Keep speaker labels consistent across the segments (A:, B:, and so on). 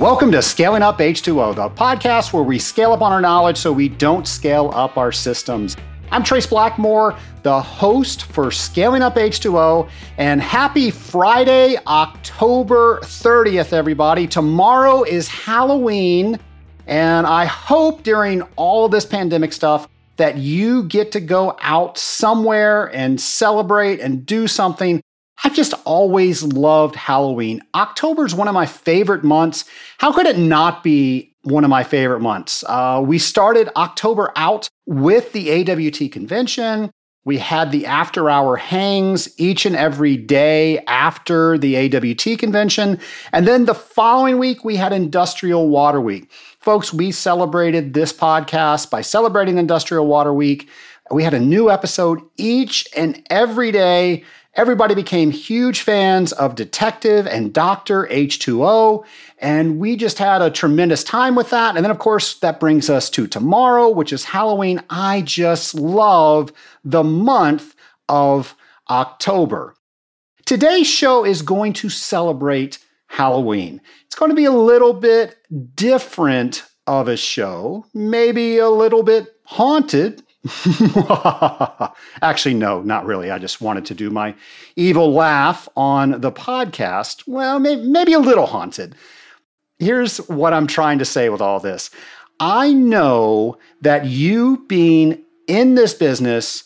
A: Welcome to Scaling Up H2O, the podcast where we scale up on our knowledge so we don't scale up our systems. I'm Trace Blackmore, the host for Scaling Up H2O, and happy Friday, October 30th, everybody. Tomorrow is Halloween, and I hope during all of this pandemic stuff that you get to go out somewhere and celebrate and do something I've just always loved Halloween. October is one of my favorite months. How could it not be one of my favorite months? Uh, we started October out with the AWT convention. We had the after hour hangs each and every day after the AWT convention. And then the following week, we had Industrial Water Week. Folks, we celebrated this podcast by celebrating Industrial Water Week. We had a new episode each and every day Everybody became huge fans of Detective and Dr. H2O, and we just had a tremendous time with that. And then, of course, that brings us to tomorrow, which is Halloween. I just love the month of October. Today's show is going to celebrate Halloween. It's going to be a little bit different of a show, maybe a little bit haunted, Actually, no, not really. I just wanted to do my evil laugh on the podcast. Well, maybe, maybe a little haunted. Here's what I'm trying to say with all this I know that you being in this business,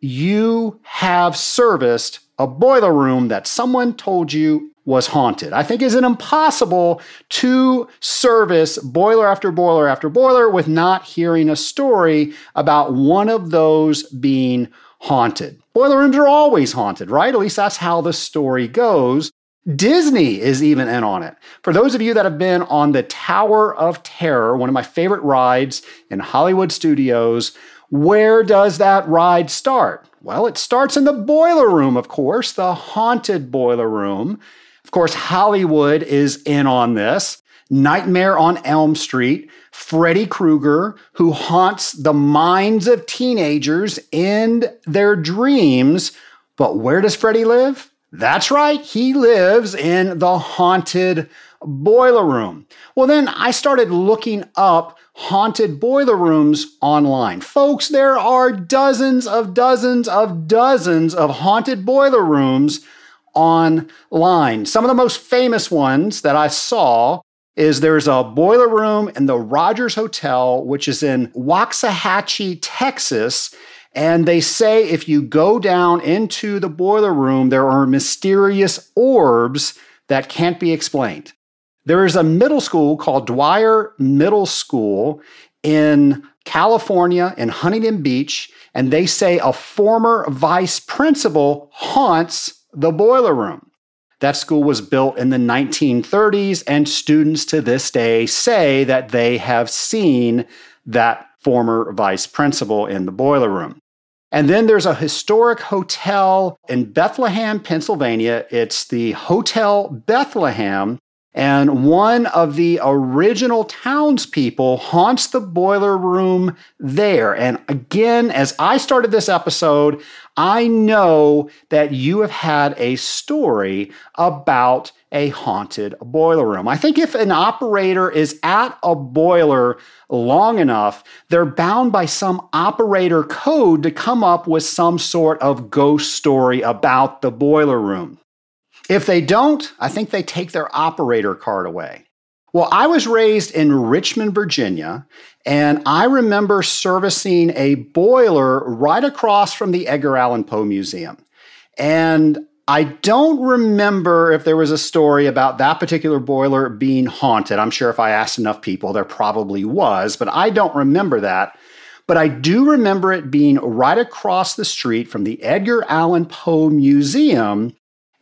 A: you have serviced a boiler room that someone told you was haunted. I think is it impossible to service boiler after boiler after boiler with not hearing a story about one of those being haunted. Boiler rooms are always haunted, right? At least that's how the story goes. Disney is even in on it. For those of you that have been on the Tower of Terror, one of my favorite rides in Hollywood studios, where does that ride start? Well, it starts in the boiler room, of course, the haunted boiler room. Of course, Hollywood is in on this. Nightmare on Elm Street, Freddy Krueger, who haunts the minds of teenagers in their dreams. But where does Freddy live? That's right, he lives in the haunted boiler room. Well, then I started looking up haunted boiler rooms online. Folks, there are dozens of dozens of dozens of haunted boiler rooms online. Some of the most famous ones that I saw is there's a boiler room in the Rogers Hotel, which is in Waxahachie, Texas. And they say if you go down into the boiler room, there are mysterious orbs that can't be explained. There is a middle school called Dwyer Middle School in California, in Huntington Beach, and they say a former vice principal haunts the boiler room. That school was built in the 1930s, and students to this day say that they have seen that former vice principal in the boiler room. And then there's a historic hotel in Bethlehem, Pennsylvania. It's the Hotel Bethlehem. And one of the original townspeople haunts the boiler room there. And again, as I started this episode, I know that you have had a story about a haunted boiler room. I think if an operator is at a boiler long enough, they're bound by some operator code to come up with some sort of ghost story about the boiler room. If they don't, I think they take their operator card away. Well, I was raised in Richmond, Virginia, and I remember servicing a boiler right across from the Edgar Allan Poe Museum. And I don't remember if there was a story about that particular boiler being haunted. I'm sure if I asked enough people, there probably was, but I don't remember that. But I do remember it being right across the street from the Edgar Allan Poe Museum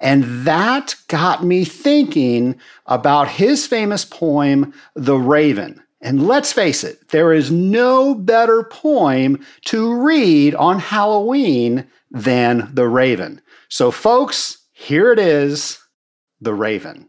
A: and that got me thinking about his famous poem, The Raven. And let's face it, there is no better poem to read on Halloween than The Raven. So, folks, here it is The Raven.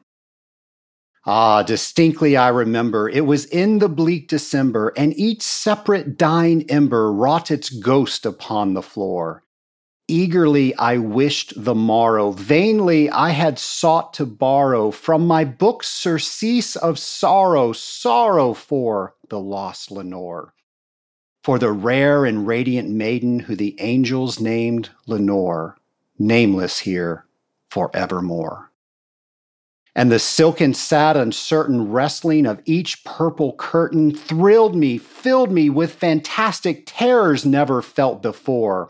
A: Ah, distinctly I remember it was in the bleak December, and each separate dying ember wrought its ghost upon the floor. Eagerly I wished the morrow, vainly I had sought to borrow from my book surcease of sorrow, sorrow for the lost Lenore. For the rare and radiant maiden who the angels named Lenore, nameless here forevermore and the silken, sad, uncertain wrestling of each purple curtain thrilled me, filled me with fantastic terrors never felt before.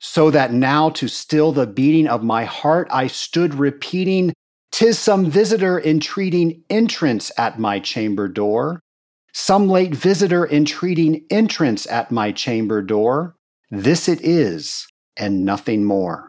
A: So that now, to still the beating of my heart, I stood repeating, Tis some visitor entreating entrance at my chamber door. Some late visitor entreating entrance at my chamber door. This it is, and nothing more.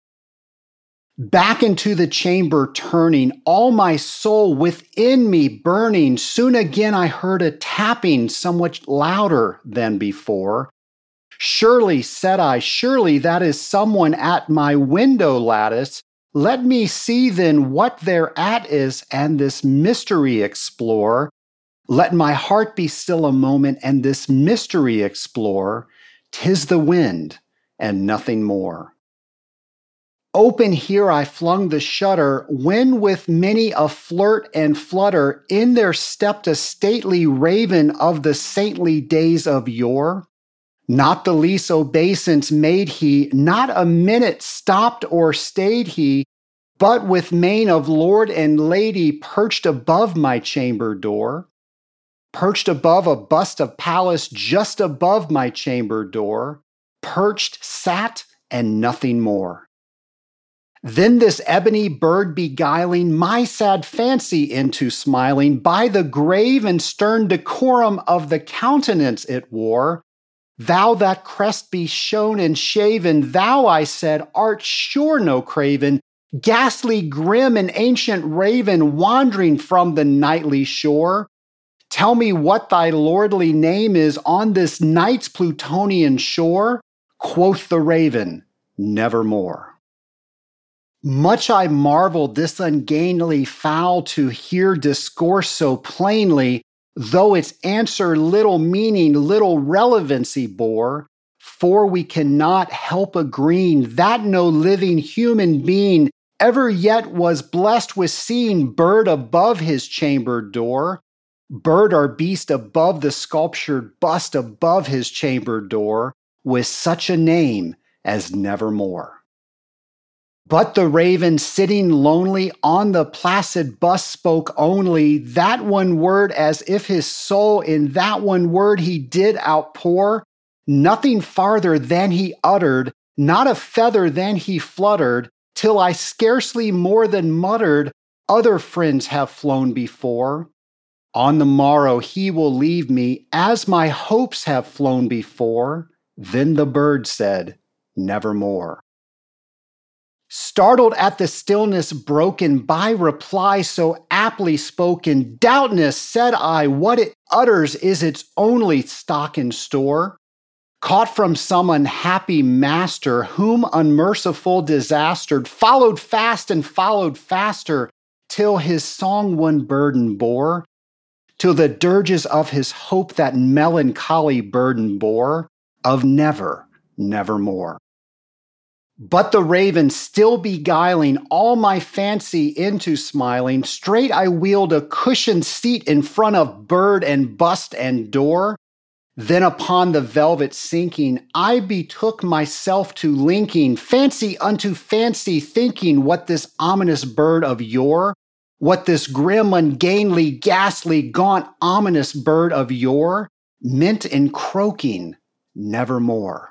A: back into the chamber turning, all my soul within me burning. Soon again I heard a tapping somewhat louder than before. Surely, said I, surely that is someone at my window lattice. Let me see then what thereat is and this mystery explore. Let my heart be still a moment and this mystery explore. Tis the wind and nothing more. Open here I flung the shutter, when with many a flirt and flutter in there stepped a stately raven of the saintly days of yore. Not the least obeisance made he, not a minute stopped or stayed he, but with mane of lord and lady perched above my chamber door. Perched above a bust of Pallas just above my chamber door, perched, sat, and nothing more. Then this ebony bird beguiling my sad fancy into smiling by the grave and stern decorum of the countenance it wore. Thou that crest be shown and shaven, thou, I said, art sure no craven, ghastly, grim, and ancient raven wandering from the nightly shore. Tell me what thy lordly name is on this night's Plutonian shore. Quoth the raven, Nevermore. Much I marveled this ungainly fowl to hear discourse so plainly, though its answer little meaning, little relevancy bore. For we cannot help agreeing that no living human being ever yet was blessed with seeing bird above his chamber door, bird or beast above the sculptured bust above his chamber door, with such a name as nevermore. But the raven sitting lonely on the placid bust spoke only that one word as if his soul in that one word he did outpour. Nothing farther than he uttered, not a feather than he fluttered, till I scarcely more than muttered, Other friends have flown before. On the morrow he will leave me, as my hopes have flown before. Then the bird said, Nevermore. Startled at the stillness broken by reply so aptly spoken, doubtless, said I, what it utters is its only stock and store. caught from some unhappy master, whom unmerciful disaster followed fast and followed faster, till his song one burden bore, till the dirges of his hope that melancholy burden bore, of never, nevermore. But the raven still beguiling all my fancy into smiling, straight I wheeled a cushioned seat in front of bird and bust and door. Then upon the velvet sinking, I betook myself to linking fancy unto fancy, thinking what this ominous bird of yore, what this grim, ungainly, ghastly, gaunt, ominous bird of yore meant in croaking nevermore.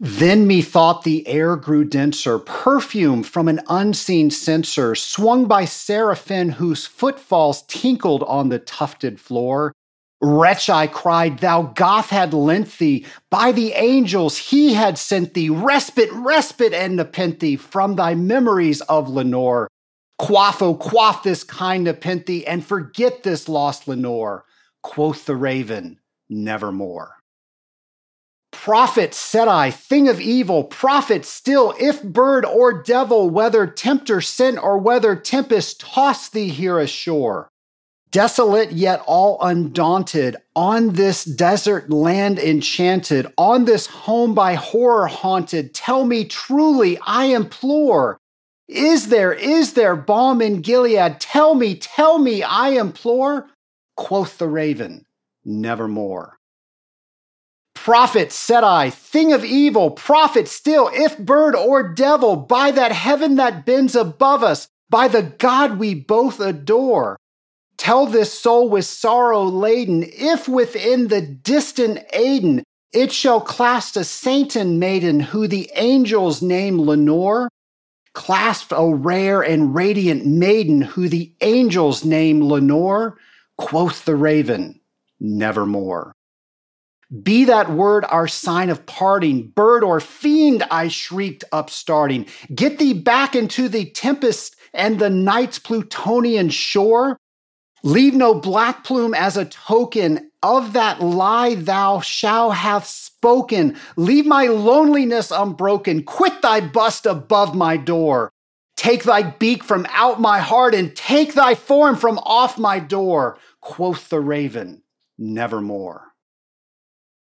A: Then methought the air grew denser, perfume from an unseen censer, swung by seraphim whose footfalls tinkled on the tufted floor. Wretch, I cried, thou Goth had lent thee, by the angels he had sent thee, respite, respite, and nepenthe from thy memories of Lenore. Quaff, oh, quaff this kind nepenthe, and forget this lost Lenore. Quoth the raven, nevermore. Prophet, said I, thing of evil, prophet still, if bird or devil, whether tempter sent or whether tempest toss thee here ashore. Desolate yet all undaunted, on this desert land enchanted, on this home by horror haunted, tell me truly, I implore. Is there, is there balm in Gilead? Tell me, tell me, I implore. Quoth the raven, nevermore. Prophet, said I, thing of evil, prophet still, if bird or devil, by that heaven that bends above us, by the God we both adore. Tell this soul with sorrow laden, if within the distant Aidenn it shall clasp a sainted maiden who the angels name Lenore, clasp a rare and radiant maiden who the angels name Lenore, quoth the raven, nevermore. Be that word our sign of parting, bird or fiend, I shrieked, upstarting. Get thee back into the tempest and the night's Plutonian shore. Leave no black plume as a token of that lie thou shalt have spoken. Leave my loneliness unbroken. Quit thy bust above my door. Take thy beak from out my heart and take thy form from off my door. Quoth the raven, nevermore.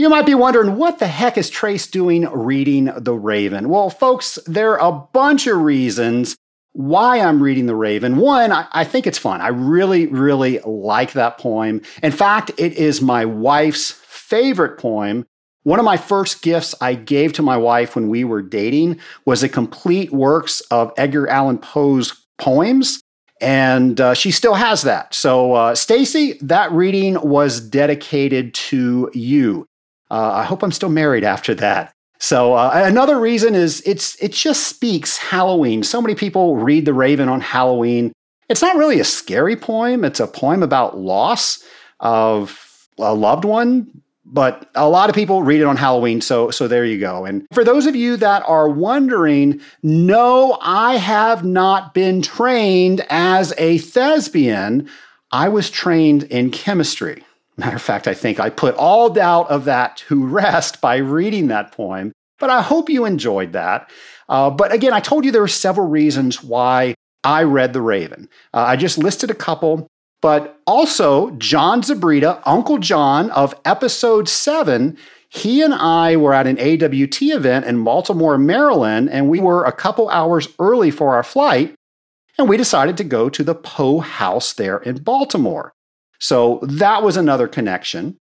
A: You might be wondering what the heck is Trace doing reading The Raven? Well, folks, there are a bunch of reasons why I'm reading The Raven. One, I, think it's fun. I really, really like that poem. In fact, it is my wife's favorite poem. One of my first gifts I gave to my wife when we were dating was a complete works of Edgar Allan Poe's poems. And uh, she still has that. So, uh, Stacy, that reading was dedicated to you. Uh, I hope I'm still married after that. So uh, another reason is it's it just speaks Halloween. So many people read The Raven on Halloween. It's not really a scary poem. It's a poem about loss of a loved one, but a lot of people read it on Halloween. So so there you go. And for those of you that are wondering, no, I have not been trained as a thespian. I was trained in chemistry. Matter of fact, I think I put all doubt of that to rest by reading that poem. But I hope you enjoyed that. Uh, but again, I told you there were several reasons why I read The Raven. Uh, I just listed a couple, but also John Zabrita, Uncle John of episode seven. He and I were at an AWT event in Baltimore, Maryland, and we were a couple hours early for our flight. And we decided to go to the Poe House there in Baltimore. So that was another connection.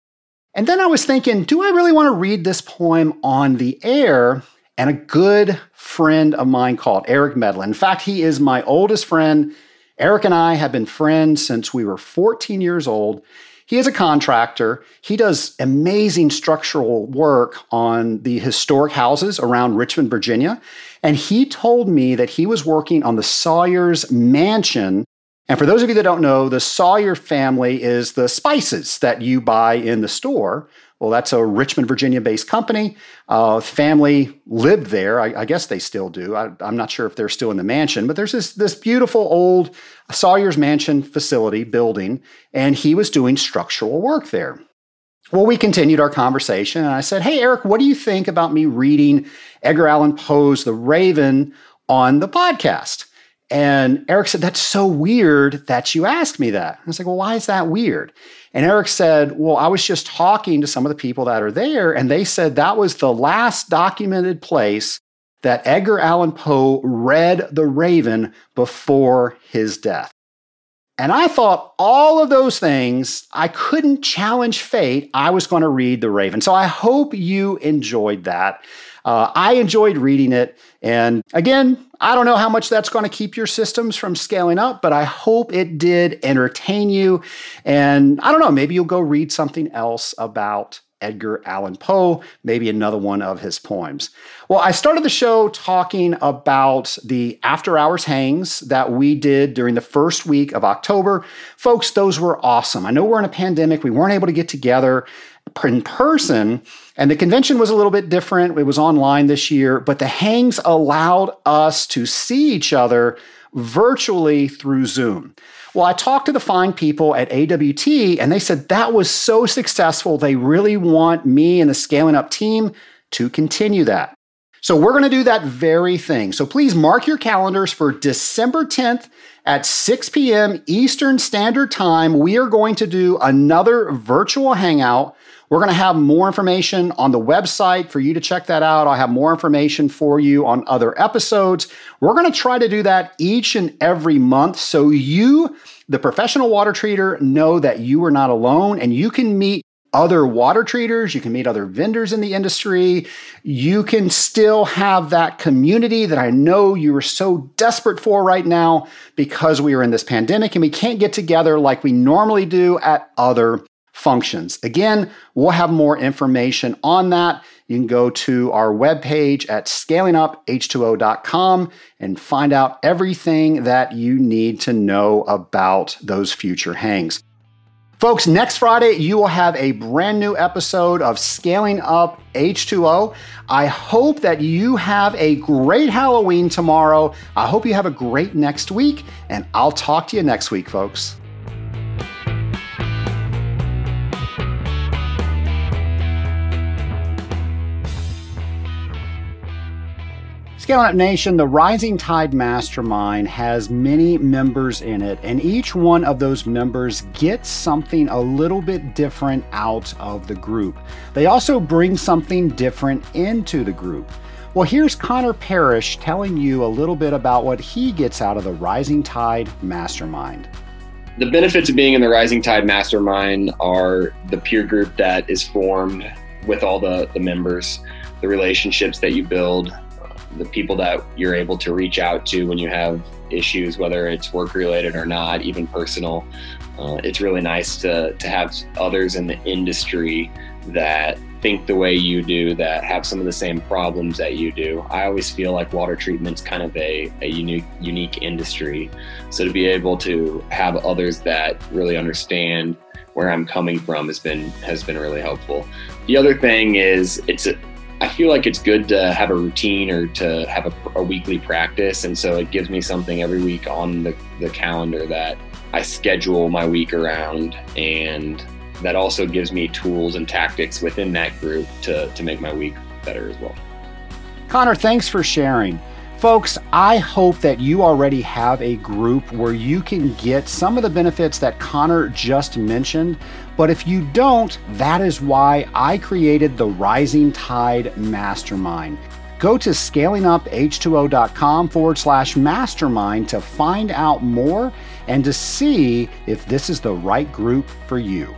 A: And then I was thinking, do I really want to read this poem on the air? And a good friend of mine called Eric Medlin. In fact, he is my oldest friend. Eric and I have been friends since we were 14 years old. He is a contractor. He does amazing structural work on the historic houses around Richmond, Virginia. And he told me that he was working on the Sauer's mansion and for those of you that don't know, the Sauer family is the spices that you buy in the store. Well, that's a Richmond, Virginia based company. Uh, family lived there. I, I, guess they still do. I, am not sure if they're still in the mansion, but there's this, this beautiful old Sauer's Mansion facility building, and he was doing structural work there. Well, we continued our conversation, and I said, Hey, Eric, what do you think about me reading Edgar Allan Poe's The Raven on the podcast? And Eric said, That's so weird that you asked me that. I was like, Well, why is that weird? And Eric said, Well, I was just talking to some of the people that are there, and they said that was the last documented place that Edgar Allan Poe read The Raven before his death. And I thought all of those things, I couldn't challenge fate. I was going to read The Raven. So I hope you enjoyed that. Uh, I enjoyed reading it. And again, I don't know how much that's going to keep your systems from scaling up, but I hope it did entertain you. And I don't know, maybe you'll go read something else about Edgar Allan Poe, maybe another one of his poems. Well, I started the show talking about the after hours hangs that we did during the first week of October. Folks, those were awesome. I know we're in a pandemic, we weren't able to get together in person. And the convention was a little bit different. It was online this year, but the hangs allowed us to see each other virtually through Zoom. Well, I talked to the fine people at AWT, and they said that was so successful. They really want me and the Scaling Up team to continue that. So we're going to do that very thing. So please mark your calendars for December 10th at 6 p.m. Eastern Standard Time. We are going to do another virtual hangout we're going to have more information on the website for you to check that out. I'll have more information for you on other episodes. We're going to try to do that each and every month so you, the professional water treater, know that you are not alone and you can meet other water treaters, you can meet other vendors in the industry. You can still have that community that I know you are so desperate for right now because we are in this pandemic and we can't get together like we normally do at other functions. Again, we'll have more information on that. You can go to our webpage at scalinguph2o.com and find out everything that you need to know about those future hangs. Folks, next Friday, you will have a brand new episode of Scaling Up H2O. I hope that you have a great Halloween tomorrow. I hope you have a great next week, and I'll talk to you next week, folks. Scaling Up Nation, the Rising Tide Mastermind has many members in it, and each one of those members gets something a little bit different out of the group. They also bring something different into the group. Well, here's Connor Parrish telling you a little bit about what he gets out of the Rising Tide Mastermind.
B: The benefits of being in the Rising Tide Mastermind are the peer group that is formed with all the, the members, the relationships that you build, the people that you're able to reach out to when you have issues, whether it's work related or not, even personal. Uh, it's really nice to, to have others in the industry that think the way you do, that have some of the same problems that you do. I always feel like water treatment's kind of a, a unique unique industry. So to be able to have others that really understand where I'm coming from has been has been really helpful. The other thing is it's a I feel like it's good to have a routine or to have a, a, weekly practice. And so it gives me something every week on the, the calendar that I schedule my week around. And that also gives me tools and tactics within that group to, to make my week better as well.
A: Connor, thanks for sharing. Folks, I hope that you already have a group where you can get some of the benefits that Connor just mentioned. But if you don't, that is why I created the Rising Tide Mastermind. Go to scalinguph2o.com forward slash mastermind to find out more and to see if this is the right group for you.